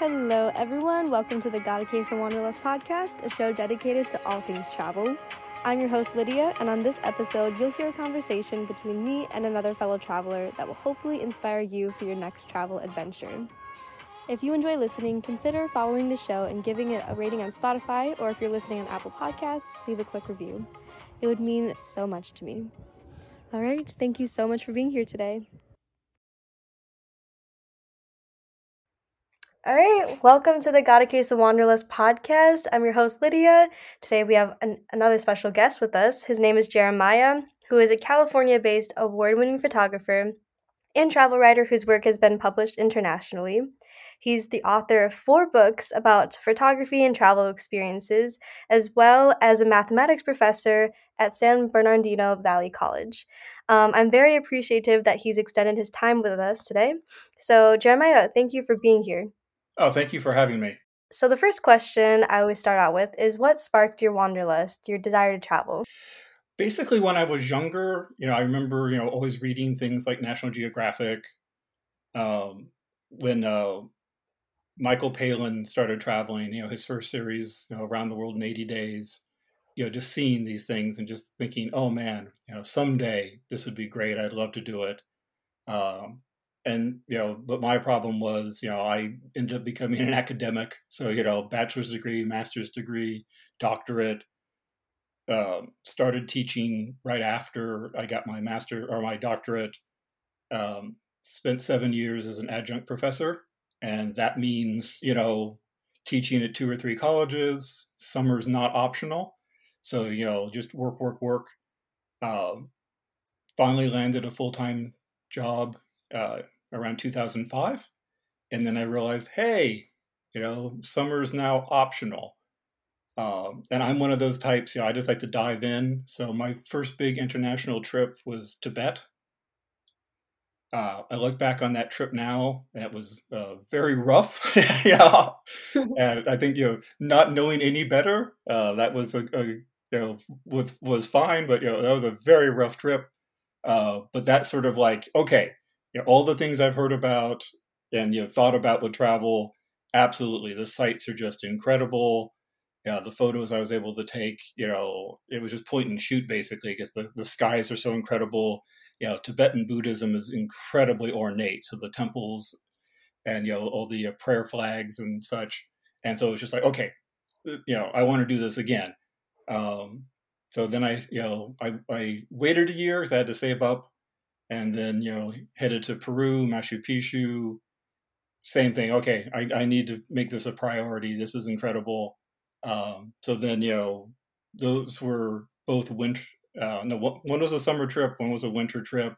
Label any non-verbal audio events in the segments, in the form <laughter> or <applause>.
Hello, everyone. Welcome to the Gotta Case of Wanderlust podcast, a show dedicated to all things travel. I'm your host, Lydia, and on this episode, you'll hear a conversation between me and another fellow traveler that will hopefully inspire you for your next travel adventure. If you enjoy listening, consider following the show and giving it a rating on Spotify, or if you're listening on Apple Podcasts, leave a quick review. It would mean so much to me. All right, thank you so much for being here today. All right, welcome to the Gotta Case of Wanderlust podcast. I'm your host, Lydia. Today we have an, another special guest with us. His name is Jeremiah, who is a California based award winning photographer and travel writer whose work has been published internationally. He's the author of four books about photography and travel experiences, as well as a mathematics professor at San Bernardino Valley College. Um, I'm very appreciative that he's extended his time with us today. So, Jeremiah, thank you for being here. Oh, thank you for having me. So, the first question I always start out with is what sparked your wanderlust, your desire to travel? Basically, when I was younger, you know, I remember, you know, always reading things like National Geographic. Um, when uh, Michael Palin started traveling, you know, his first series, you know, around the world in 80 days, you know, just seeing these things and just thinking, oh man, you know, someday this would be great. I'd love to do it. Um, and you know but my problem was you know i ended up becoming an academic so you know bachelor's degree master's degree doctorate um, started teaching right after i got my master or my doctorate um, spent seven years as an adjunct professor and that means you know teaching at two or three colleges summer's not optional so you know just work work work um, finally landed a full-time job uh, around 2005. And then I realized, hey, you know, summer is now optional. Um, and I'm one of those types, you know, I just like to dive in. So my first big international trip was Tibet. Uh, I look back on that trip now, that was uh, very rough. <laughs> yeah. <laughs> and I think, you know, not knowing any better, uh, that was a, a, you know, was, was fine, but, you know, that was a very rough trip. Uh, but that sort of like, okay, you know, all the things I've heard about and you know thought about with travel, absolutely, the sites are just incredible. Yeah, the photos I was able to take, you know, it was just point and shoot basically because the, the skies are so incredible. You know, Tibetan Buddhism is incredibly ornate. So the temples and, you know, all the uh, prayer flags and such. And so it was just like, okay, uh, you know, I want to do this again. Um, so then I, you know, I, I waited a year because I had to save up and then you know headed to Peru, Machu Picchu. Same thing. Okay, I, I need to make this a priority. This is incredible. Um, so then you know those were both winter. Uh, no, one was a summer trip, one was a winter trip,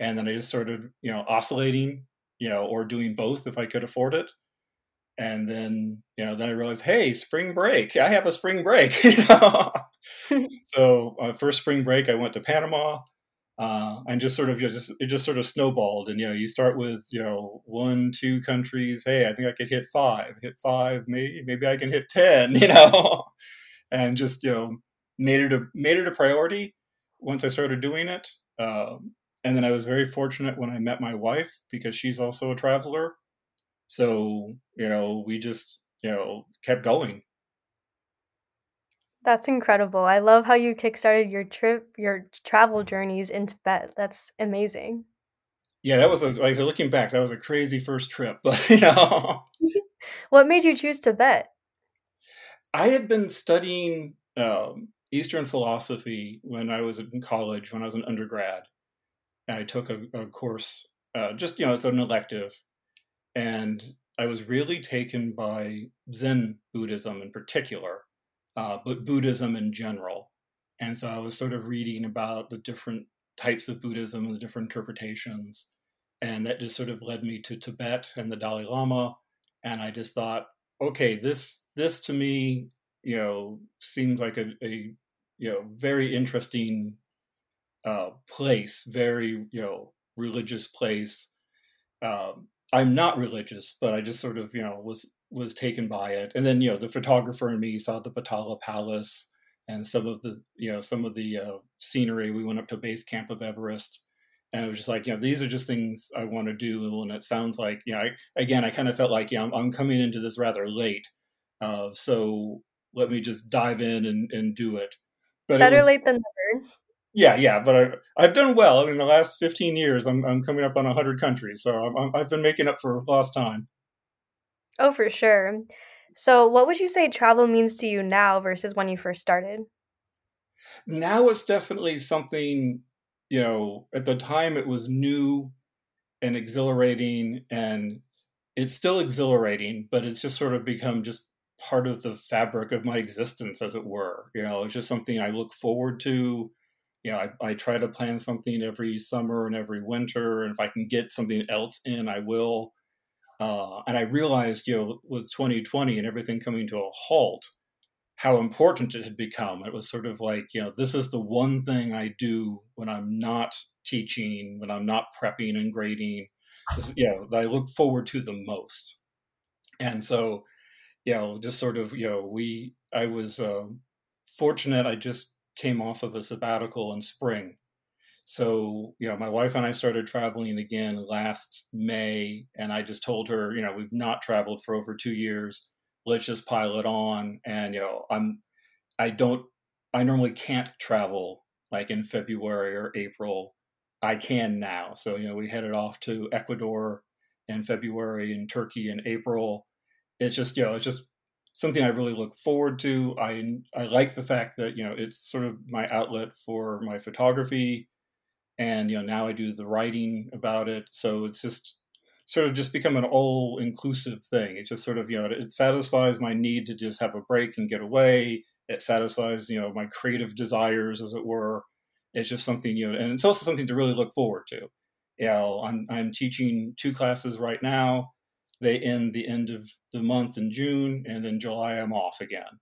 and then I just started you know oscillating, you know, or doing both if I could afford it. And then you know then I realized, hey, spring break. I have a spring break. <laughs> <laughs> So uh, first spring break, I went to Panama uh, and just sort of you know, just it just sort of snowballed. And you know you start with you know one two countries hey i think i could hit five hit five maybe maybe i can hit ten <laughs> you know? And just you know made it a made it a priority once i started doing it. Um, and then i was very fortunate when i met my wife because she's also a traveler. So you know we just you know kept going that's incredible. I love how you kickstarted your trip, your travel journeys in Tibet. That's amazing. Yeah, that was a like I said, looking back, that was a crazy first trip. But <laughs> you know, <laughs> what made you choose Tibet? I had been studying um, Eastern philosophy when I was in college, when I was an undergrad. And I took a, a course, uh, just you know, it's an elective, and I was really taken by Zen Buddhism in particular uh, but Buddhism in general. And so I was sort of reading about the different types of Buddhism and the different interpretations. And that just sort of led me to Tibet and the Dalai Lama. And I just thought, okay, this this to me, you know, seems like a, a you know very interesting uh, place, very you know religious place. Um, I'm not religious, but I just sort of you know was was taken by it. And then you know the photographer and me saw the Potala Palace and some of the you know some of the uh, scenery. We went up to base camp of Everest, and it was just like you know these are just things I want to do, and it sounds like you know I, again I kind of felt like yeah I'm, I'm coming into this rather late, uh, so let me just dive in and, and do it. But better it was, late than never. Yeah, yeah, but I, I've done well. I mean, the last 15 years, I'm, I'm coming up on 100 countries, so i have been making up for lost time. Oh, for sure. So, what would you say travel means to you now versus when you first started? Now it's definitely something, you know, at the time it was new and exhilarating, and it's still exhilarating, but it's just sort of become just part of the fabric of my existence, as it were. You know, it's just something I look forward to you know, I, I try to plan something every summer and every winter, and if I can get something else in, I will. Uh, and I realized, you know, with 2020 and everything coming to a halt, how important it had become. It was sort of like, you know, this is the one thing I do when I'm not teaching, when I'm not prepping and grading, this, you know, that I look forward to the most. And so, you know, just sort of, you know, we, I was uh, fortunate. I just came off of a sabbatical in spring. So, you know, my wife and I started traveling again last May, and I just told her, you know, we've not traveled for over two years. Let's just pile it on. And, you know, I'm, I don't, I normally can't travel like in February or April. I can now. So, you know, we headed off to Ecuador in February and Turkey in April. It's just, you know, it's just something I really look forward to. I I like the fact that you know it's sort of my outlet for my photography, and you know now I do the writing about it. So it's just sort of just become an all inclusive thing. It just sort of you know it satisfies my need to just have a break and get away. It satisfies you know my creative desires, as it were. It's just something you know, and it's also something to really look forward to. You know, I'm I'm teaching two classes right now they end the end of the month in June, and then July I'm off again.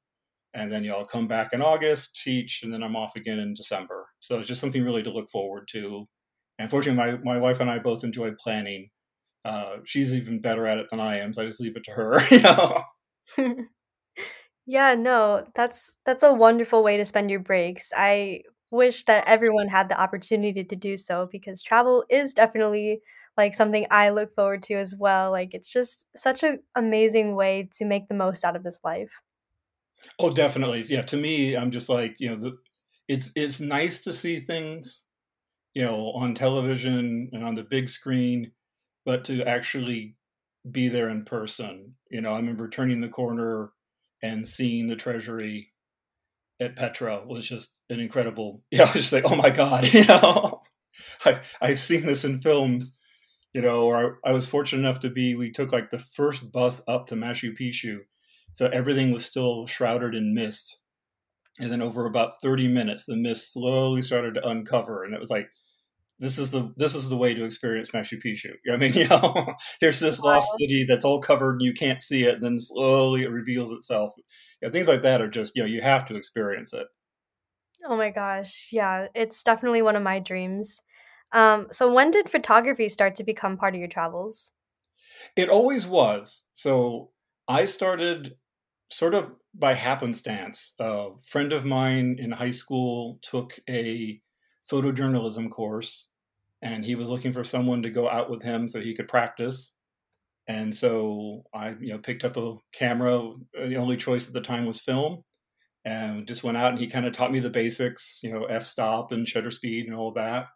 And then y'all come back in August, teach, and then I'm off again in December. So it's just something really to look forward to. And fortunately, my, my wife and I both enjoy planning. Uh, she's even better at it than I am, so I just leave it to her. <laughs> <laughs> Yeah, no, that's that's a wonderful way to spend your breaks. I wish that everyone had the opportunity to do so because travel is definitely like something I look forward to as well. Like it's just such an amazing way to make the most out of this life. Oh, definitely. Yeah, to me, I'm just like, you know, the, it's it's nice to see things, you know, on television and on the big screen, but to actually be there in person. You know, I remember turning the corner and seeing the treasury at Petra was just an incredible. <laughs> Yeah, I was just like, oh my god, <laughs> you know, I've I've seen this in films, you know, or I, I was fortunate enough to be, we took like the first bus up to Machu Picchu. So everything was still shrouded in mist. And then over about 30 minutes, the mist slowly started to uncover. And it was like, this is the this is the way to experience Machu Picchu. <laughs> I mean, you know, here's this lost city that's all covered and you can't see it, and then slowly it reveals itself. You know, things like that are just you know you have to experience it. Oh my gosh, yeah, it's definitely one of my dreams. Um, so when did photography start to become part of your travels? It always was. So I started sort of by happenstance. A friend of mine in high school took a photojournalism course and he was looking for someone to go out with him so he could practice. And so I, you know, picked up a camera. The only choice at the time was film, and just went out and he kind of taught me the basics, you know, f-stop and shutter speed and all that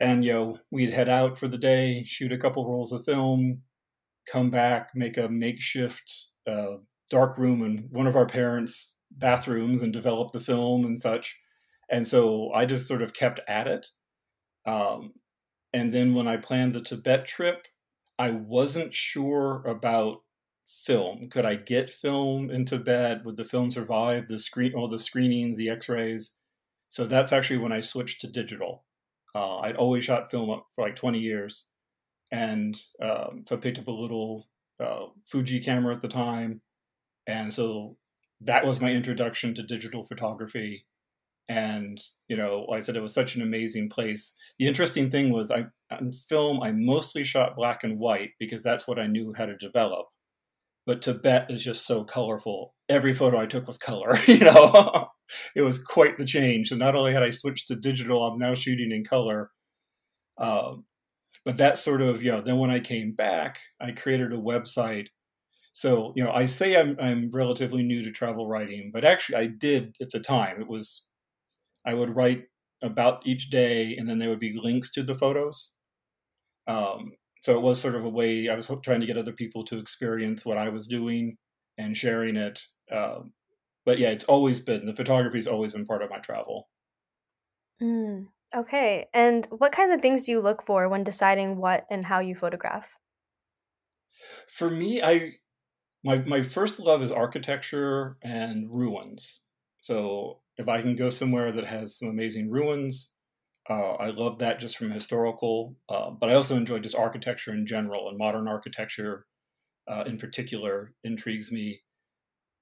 and you know we'd head out for the day shoot a couple rolls of film come back make a makeshift uh, dark room in one of our parents bathrooms and develop the film and such. And so i just sort of kept at it. Um, and then when i planned the tibet trip i wasn't sure about film. Could i get film in tibet? Would the film survive? The screen all the screenings the x-rays. So that's actually when i switched to digital. Uh, I'd always shot film for like 20 years. And um, so I picked up a little uh, Fuji camera at the time. And so that was my introduction to digital photography. And, you know, like I said, it was such an amazing place. The interesting thing was I, on film, I mostly shot black and white because that's what I knew how to develop. But Tibet is just so colorful. Every photo I took was color, <laughs> you know it was quite the change. So not only had I switched to digital, I'm now shooting in color. Um, but that sort of, you know, then when I came back, I created a website. So, you know, I say I'm, I'm relatively new to travel writing, but actually I did at the time. It was, I would write about each day and then there would be links to the photos. Um, so it was sort of a way I was trying to get other people to experience what I was doing and sharing it. Um, but yeah, it's always been the photography has always been part of my travel. Mm, okay. And what kind of things do you look for when deciding what and how you photograph? For me, I my my first love is architecture and ruins. So if I can go somewhere that has some amazing ruins, uh, I love that just from historical. Uh, but I also enjoy just architecture in general, and modern architecture uh, in particular intrigues me.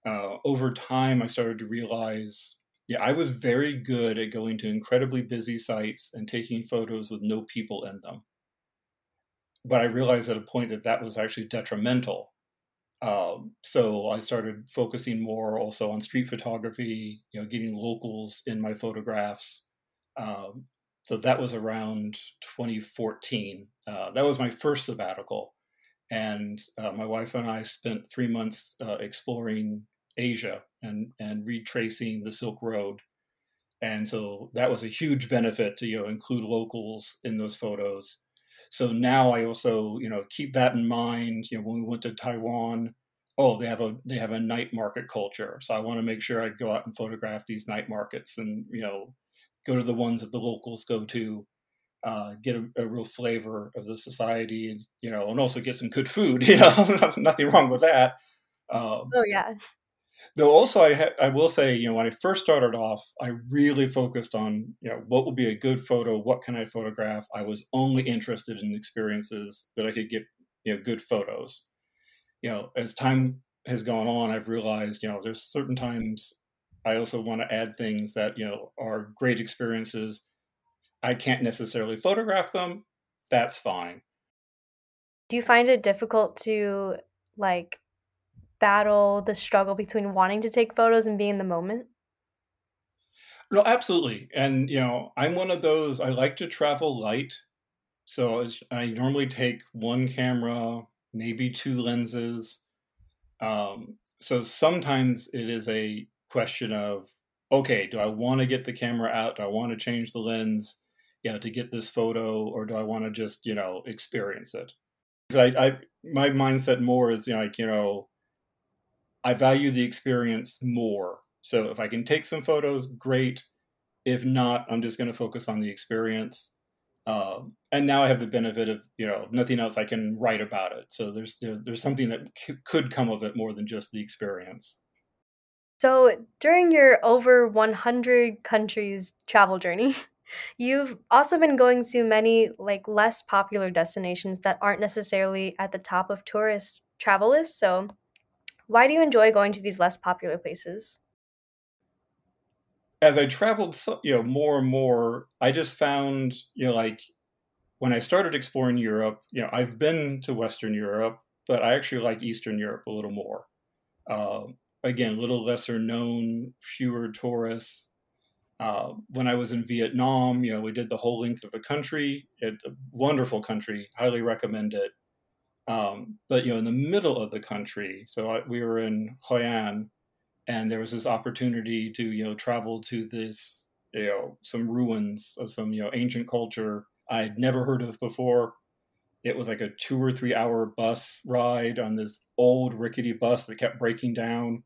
Uh, over time, I started to realize yeah, I was very good at going to incredibly busy sites and taking photos with no people in them. But I realized at a point that that was actually detrimental. Um, so I started focusing more also on street photography, you know, getting locals in my photographs. Um, so that was around 2014. Uh, that was my first sabbatical. And uh, my wife and I spent three months uh, exploring Asia and and retracing the Silk Road. And so that was a huge benefit to you know include locals in those photos. So now I also you know keep that in mind. You know when we went to Taiwan, oh they have a they have a night market culture. So I want to make sure I go out and photograph these night markets and you know go to the ones that the locals go to. Uh, get a, a, real flavor of the society, and you know, and also get some good food. <laughs> You know, <laughs> nothing wrong with that. Um, oh yeah. Though also, I ha- I will say, you know, when I first started off, I really focused on, you know, what would be a good photo, what can I photograph. I was only interested in experiences that I could get, you know, good photos. You know, as time has gone on, I've realized, you know, there's certain times I also want to add things that, you know, are great experiences. I can't necessarily photograph them. That's fine. Do you find it difficult to like battle the struggle between wanting to take photos and being in the moment? No, absolutely. And, you know, I'm one of those, I like to travel light. So I normally take one camera, maybe two lenses. Um, so sometimes it is a question of, okay, do I want to get the camera out? Do I want to change the lens, you know, to get this photo, or do I want to just, you know, experience it? I, I my mindset more is, you know, like, you know, I value the experience more. So if I can take some photos, great. If not, I'm just going to focus on the experience. Uh, and now I have the benefit of you know nothing else I can write about it. So there's there, there's something that c- could come of it more than just the experience. So during your over 100 countries travel journey, <laughs> you've also been going to many like less popular destinations that aren't necessarily at the top of tourist travel lists. So why do you enjoy going to these less popular places? As I traveled, you know, more and more, I just found, you know, like when I started exploring Europe, you know, I've been to Western Europe, but I actually like Eastern Europe a little more. Uh, again, a little lesser known, fewer tourists. Uh, when I was in Vietnam, you know, we did the whole length of the country. It's a wonderful country. Highly recommend it. Um, but you know, in the middle of the country, so I, we were in Hoi An, and there was this opportunity to you know travel to this you know some ruins of some you know ancient culture I had never heard of before. It was like a two or three hour bus ride on this old rickety bus that kept breaking down.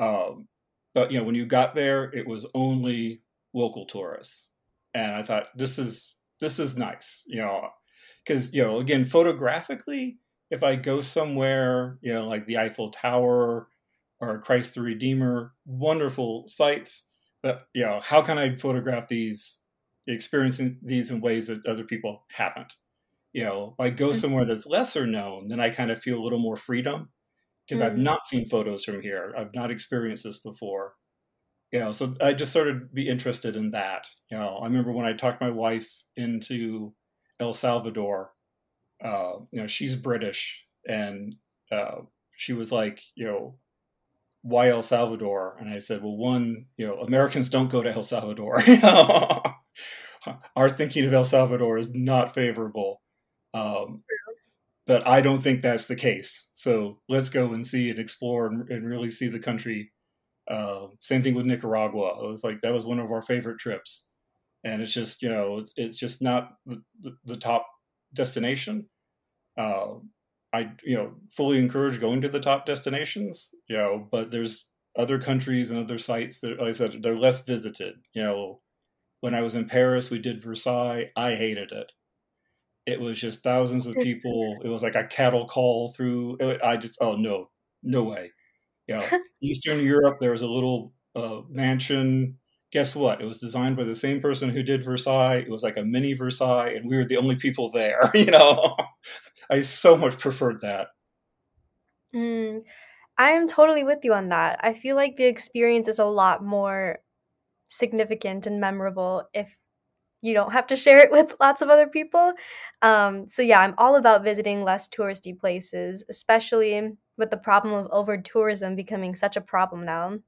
Um, but you know, when you got there, it was only local tourists, and I thought this is this is nice, you know, because you know, again, photographically, if I go somewhere, you know, like the Eiffel Tower or Christ the Redeemer, wonderful sites, but you know, how can I photograph these, experiencing these in ways that other people haven't? You know, if I go mm-hmm. somewhere that's lesser known, then I kind of feel a little more freedom because mm-hmm. I've not seen photos from here. I've not experienced this before. You know, so I just sort of be interested in that. You know, I remember when I talked my wife into El Salvador uh, you know, she's British, and uh, she was like, you know, why El Salvador? And I said, well, one, you know, Americans don't go to El Salvador. <laughs> our thinking of El Salvador is not favorable. Um, but I don't think that's the case. So let's go and see and explore and, and really see the country. Uh, same thing with Nicaragua. It was like that was one of our favorite trips, and it's just you know it's it's just not the, the, the top destination. Uh, I you know fully encourage going to the top destinations, you know, but there's other countries and other sites that, like I said, they're less visited. You know, when I was in Paris, we did Versailles. I hated it. It was just thousands of <laughs> people. It was like a cattle call through. I just, oh no, no way. Yeah, <laughs> Eastern Europe, there was a little uh, mansion. Guess what? It was designed by the same person who did Versailles. It was like a mini Versailles, and we were the only people there. <laughs> You know, I so much preferred that. Mm, I am totally with you on that. I feel like the experience is a lot more significant and memorable if you don't have to share it with <laughs> lots of other people. Um, so yeah, I'm all about visiting less touristy places, especially with the problem of over tourism becoming such a problem now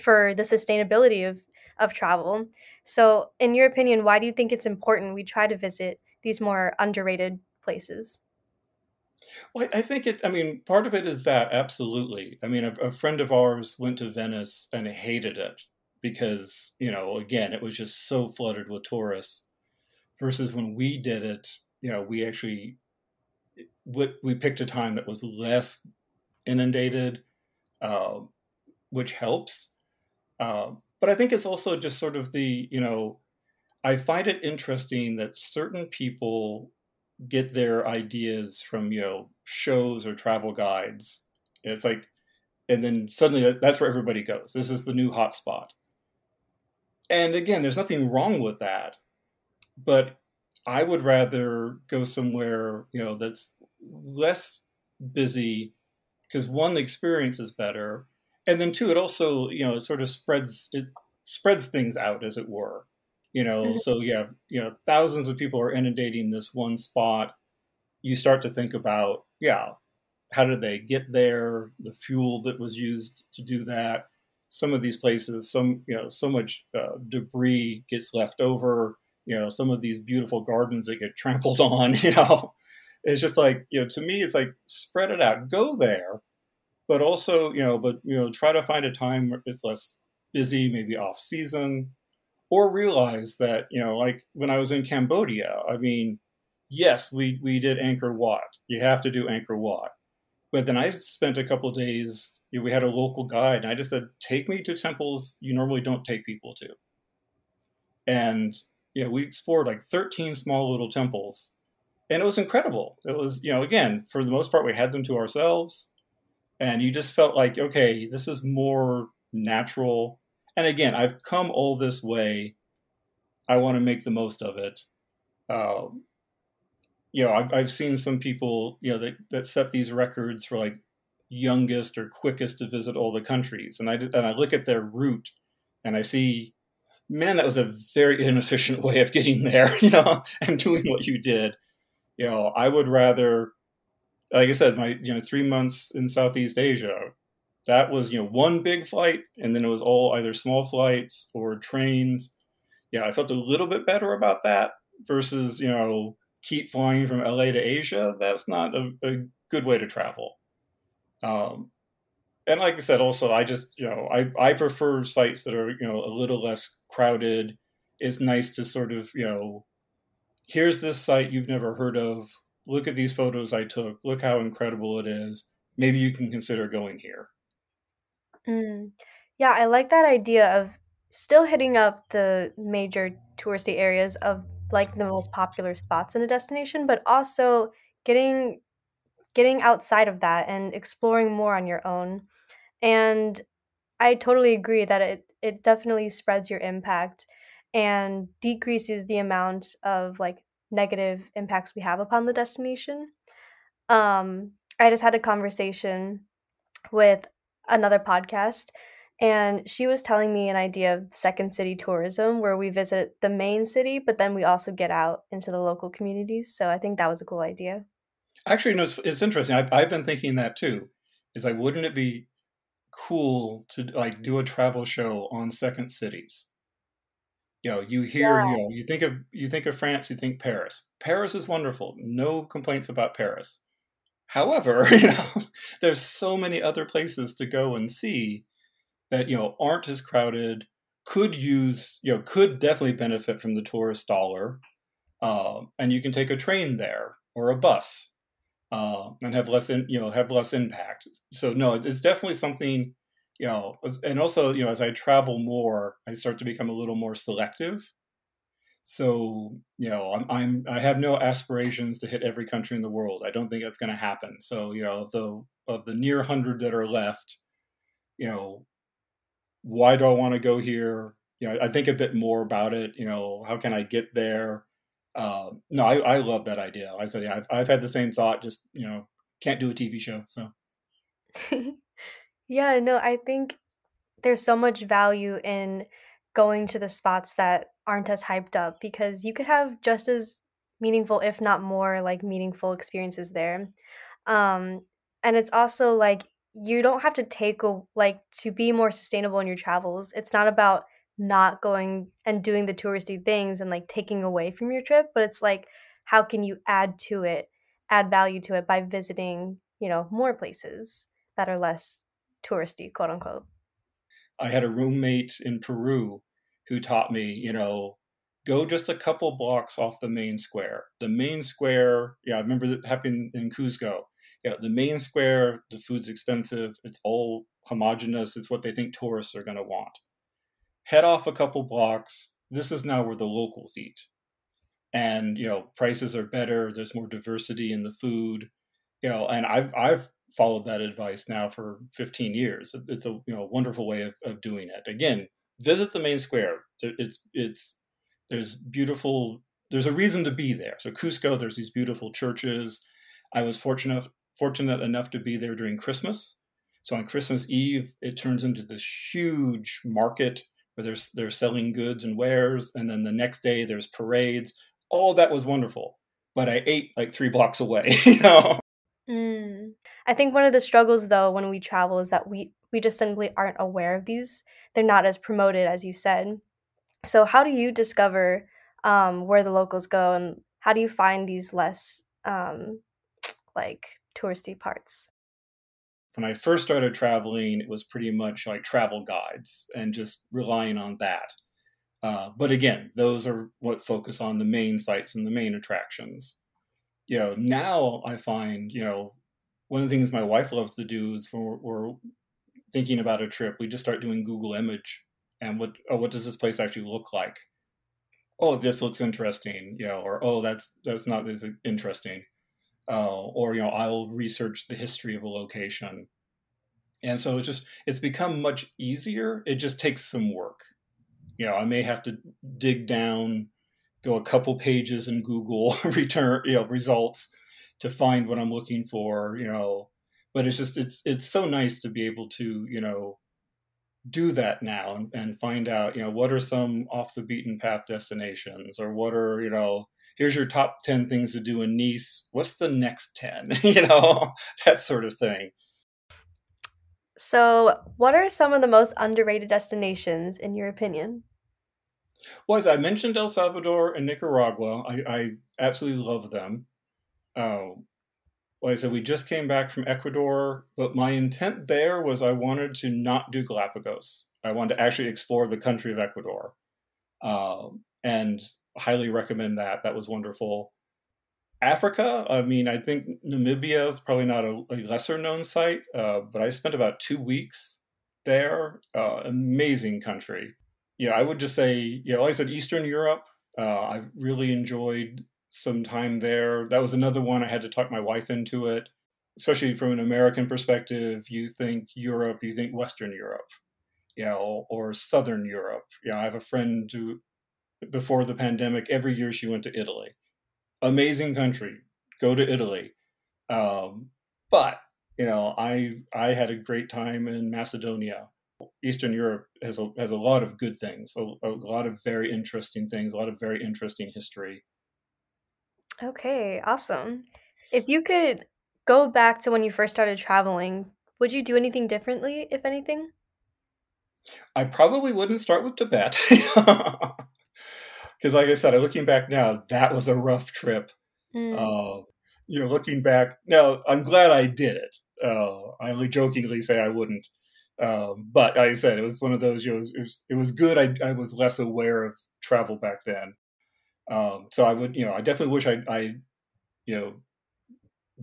for the sustainability of of travel. So, in your opinion, why do you think it's important we try to visit these more underrated places? Well, I think it. I mean, part of it is that absolutely. I mean, a, a friend of ours went to Venice and hated it because you know again it was just so flooded with tourists versus when we did it you know we actually we picked a time that was less inundated uh, which helps uh, but i think it's also just sort of the you know i find it interesting that certain people get their ideas from you know shows or travel guides it's like and then suddenly that's where everybody goes this is the new hotspot and again, there's nothing wrong with that. But I would rather go somewhere, you know, that's less busy because one, the experience is better. And then too, it also, you know, it sort of spreads it spreads things out as it were. You know, mm-hmm. so you have, you know, thousands of people are inundating this one spot. You start to think about, yeah, how did they get there? The fuel that was used to do that some of these places, some you know, so much uh, debris gets left over. You know, some of these beautiful gardens that get trampled <laughs> on. You know, it's just like you know, to me, it's like spread it out, go there, but also you know, but you know, try to find a time where it's less busy, maybe off season, or realize that you know, like when I was in Cambodia, I mean, yes, we we did Angkor Wat. You have to do Angkor Wat, but then I spent a couple days you know, we had a local guide, and I just said, "Take me to temples you normally don't take people to." And know, we explored like 13 small little temples, and it was incredible. It was, you know, again, for the most part, we had them to ourselves, and you just felt like, okay, this is more natural. And again, I've come all this way. I want to make the most of it. Um, you know, I've, I've seen some people, you know, that, that set these records for like youngest or quickest to visit all the countries. And I and I look at their route, and I see, man, that was a very <laughs> inefficient way of getting there, <laughs> you know, and doing what you did. You know, I would rather, like I said, my you know three months in Southeast Asia, that was you know one big flight, and then it was all either small flights or trains. Yeah, I felt a little bit better about that versus you know keep flying from LA to Asia. That's not a, a good way to travel. Um, and like I said, also I just you know I I prefer sites that are you know a little less crowded. It's nice to sort of you know here's this site you've never heard of. Look at these photos I took. Look how incredible it is. Maybe you can consider going here. Mm. Yeah, I like that idea of still hitting up the major touristy areas of like the most popular spots in a destination, but also getting getting outside of that and exploring more on your own. And I totally agree that it it definitely spreads your impact and decreases the amount of like negative impacts we have upon the destination. Um, I just had a conversation with another podcast and she was telling me an idea of second city tourism where we visit the main city but then we also get out into the local communities so i think that was a cool idea Actually, no, it's, it's interesting. I've, I've been thinking that too. Is like, wouldn't it be cool to like do a travel show on second cities? You know, you hear, yeah. you know, you think of you think of France, you think Paris. Paris is wonderful. No complaints about Paris. However, <laughs> you know, there's so many other places to go and see that you know aren't as crowded. Could use, you know, could definitely benefit from the tourist dollar, uh, and you can take a train there or a bus uh, and have less, in, you know, have less impact. So no, it's definitely something you know, and also, you know, as I travel more, I start to become a little more selective. So, you know, I'm, I'm I have no aspirations to hit every country in the world. I don't think that's going to happen. So, you know, of the of the near hundred that are left, you know, why do I want to go here? You know, I think a bit more about it. You know, how can I get there? Uh, no, I, I love that idea. I said, yeah, I've, I've had the same thought. Just you know, can't do a TV show. So. <laughs> Yeah, no, I think there's so much value in going to the spots that aren't as hyped up because you could have just as meaningful, if not more, like meaningful experiences there. Um, and it's also like you don't have to take a like to be more sustainable in your travels. It's not about not going and doing the touristy things and like taking away from your trip, but it's like how can you add to it, add value to it by visiting, you know, more places that are less touristy, quote unquote. I had a roommate in Peru who taught me, you know, go just a couple blocks off the main square. The main square, yeah, I remember that happened in Cuzco. Yeah, the main square, the food's expensive, it's all homogenous, it's what they think tourists are going to want. Head off a couple blocks. This is now where the locals eat. And, you know, prices are better, there's more diversity in the food. You know, and I've I've followed that advice now for 15 years. It's a you know wonderful way of, of doing it. Again, visit the main square. It's it's there's beautiful. There's a reason to be there. So Cusco, there's these beautiful churches. I was fortunate fortunate enough to be there during Christmas. So on Christmas Eve, it turns into this huge market where there's they're selling goods and wares, and then the next day there's parades. All that was wonderful, but I ate like three blocks away. <laughs> You know. Mm. I think one of the struggles though when we travel is that we we just simply aren't aware of these. They're not as promoted as you said. So how do you discover um, where the locals go and how do you find these less um, <tsk> like touristy parts? When I first started traveling, it was pretty much like travel guides and just relying on that. Uh, but again, those are what focus on the main sites and the main attractions you know, now I find, you know, one of the things my wife loves to do is when we're, we're thinking about a trip, we just start doing Google image and what, oh, what does this place actually look like? Oh, this looks interesting, you know, or oh, that's that's not as interesting, uh, or you know, I'll research the history of a location, and so it's just it's become much easier. It just takes some work. You know, I may have to dig down go a couple pages in Google <laughs> return you know results to find what I'm looking for, you know. But it's just it's it's so nice to be able to you know do that now and, and find out you know what are some off the beaten path destinations or what are you know here's your top 10 things to do in Nice. What's the next 10? <laughs> you know, that sort of thing. So, what are some of the most underrated destinations in your opinion? Well, as I mentioned, El Salvador and Nicaragua, I, I absolutely love them. Uh, like I said, we just came back from Ecuador, but my intent there was I wanted to not do Galapagos. I wanted to actually explore the country of Ecuador, uh, and highly recommend that. That was wonderful. Africa, I mean, I think Namibia is probably not a, a lesser known site, uh, but I spent about two weeks there. Uh, amazing country yeah, I would just say, know, like I said, Eastern Europe. Uh, I've really enjoyed some time there. That was another one I had to talk my wife into it, especially from an American perspective. You think Europe, you think Western Europe, yeah, or, or Southern Europe. Yeah, I have a friend who, before the pandemic, every year she went to Italy. Amazing country. Go to Italy. Um, but you know, I I had a great time in Macedonia Eastern Europe has a, has a lot of good things, a, a lot of very interesting things, a lot of very interesting history. Okay, awesome. If you could go back to when you first started traveling, would you do anything differently, if anything? I probably wouldn't start with Tibet. <laughs> Because, like I said, looking back now, that was a rough trip. Mm. Uh, you know, looking back now, I'm glad I did it. Uh, I only jokingly say I wouldn't, um, but like I said, it was one of those. You know, it was it was good. I I was less aware of travel back then, um, so I would you know I definitely wish I I you know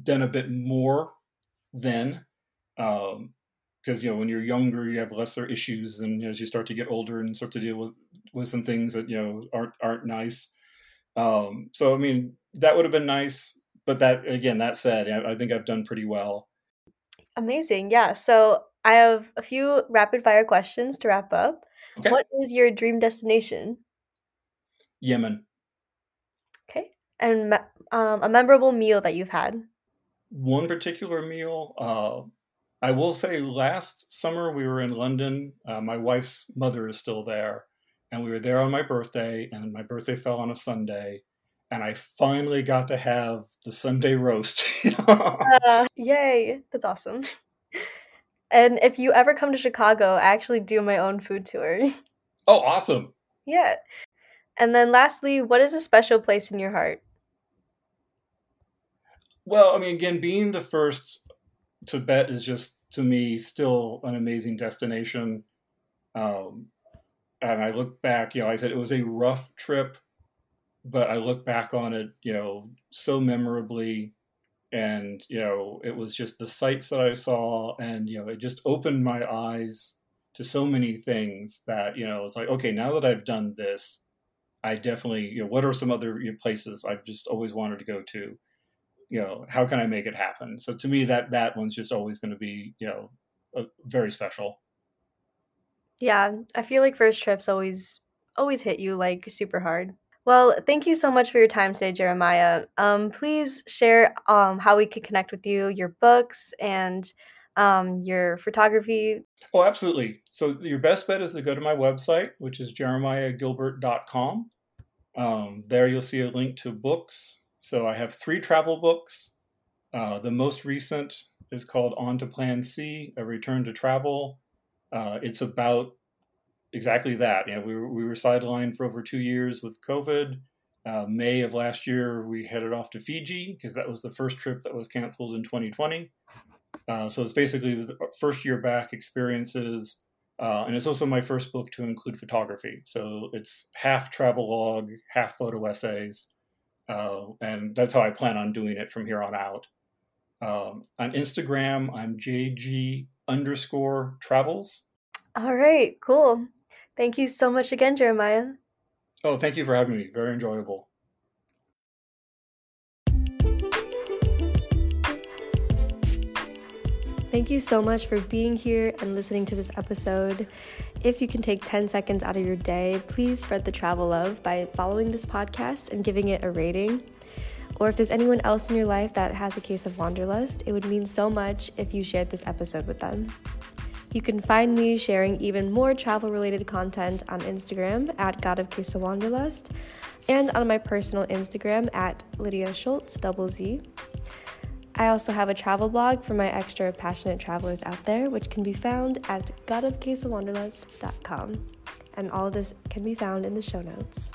done a bit more then. Um, because you know when you're younger you have lesser issues and you know, as you start to get older and start to deal with with some things that you know aren't aren't nice um so i mean that would have been nice but that again that said I, I think i've done pretty well amazing yeah so i have a few rapid fire questions to wrap up okay. what is your dream destination yemen and um, a memorable meal that you've had one particular meal uh I will say last summer we were in London. Uh, my wife's mother is still there. And we were there on my birthday, and my birthday fell on a Sunday. And I finally got to have the Sunday roast. <laughs> uh, yay. That's awesome. And if you ever come to Chicago, I actually do my own food tour. <laughs> Oh, awesome. Yeah. And then lastly, what is a special place in your heart? Well, I mean, again, being the first Tibet is just to me still an amazing destination. Um, and I look back, you know, I said it was a rough trip, but I look back on it, you know, so memorably. And, you know, it was just the sights that I saw, and, you know, it just opened my eyes to so many things that, you know, it's like, okay, now that I've done this, I definitely, you know, what are some other places I've just always wanted to go to? You know how can i make it happen? So to me that that one's just always going to be you know a, very special. Yeah i feel like first trips always always hit you like super hard. Well thank you so much for your time today jeremiah. Um, please share um, how we could connect with you your books and um, your photography. Oh absolutely. So your best bet is to go to my website which is jeremiahgilbert.com um, there you'll see a link to books so I have three travel books. Uh, the most recent is called On to Plan C, A Return to Travel. Uh, it's about exactly that. You know, we were, we were sidelined for over two years with COVID. Uh, May of last year, we headed off to Fiji because that was the first trip that was canceled in 2020. Uh, so it's basically the first year back experiences. Uh, and it's also my first book to include photography. So it's half travel log, half photo essays. Uh, and that's how I plan on doing it from here on out. Um, on Instagram, I'm JG underscore travels. All right, cool. Thank you so much again, Jeremiah. Oh, thank you for having me. Very enjoyable. Thank you so much for being here and listening to this episode. If you can take 10 seconds out of your day, please spread the travel love by following this podcast and giving it a rating. Or if there's anyone else in your life that has a case of wanderlust, it would mean so much if you shared this episode with them. You can find me sharing even more travel related content on Instagram at Gotta Case of Wanderlust and on my personal Instagram at Lydia Schultz, double Z. I also have a travel blog for my extra passionate travelers out there, which can be found at gottacaseofwanderlust.com. And all of this can be found in the show notes.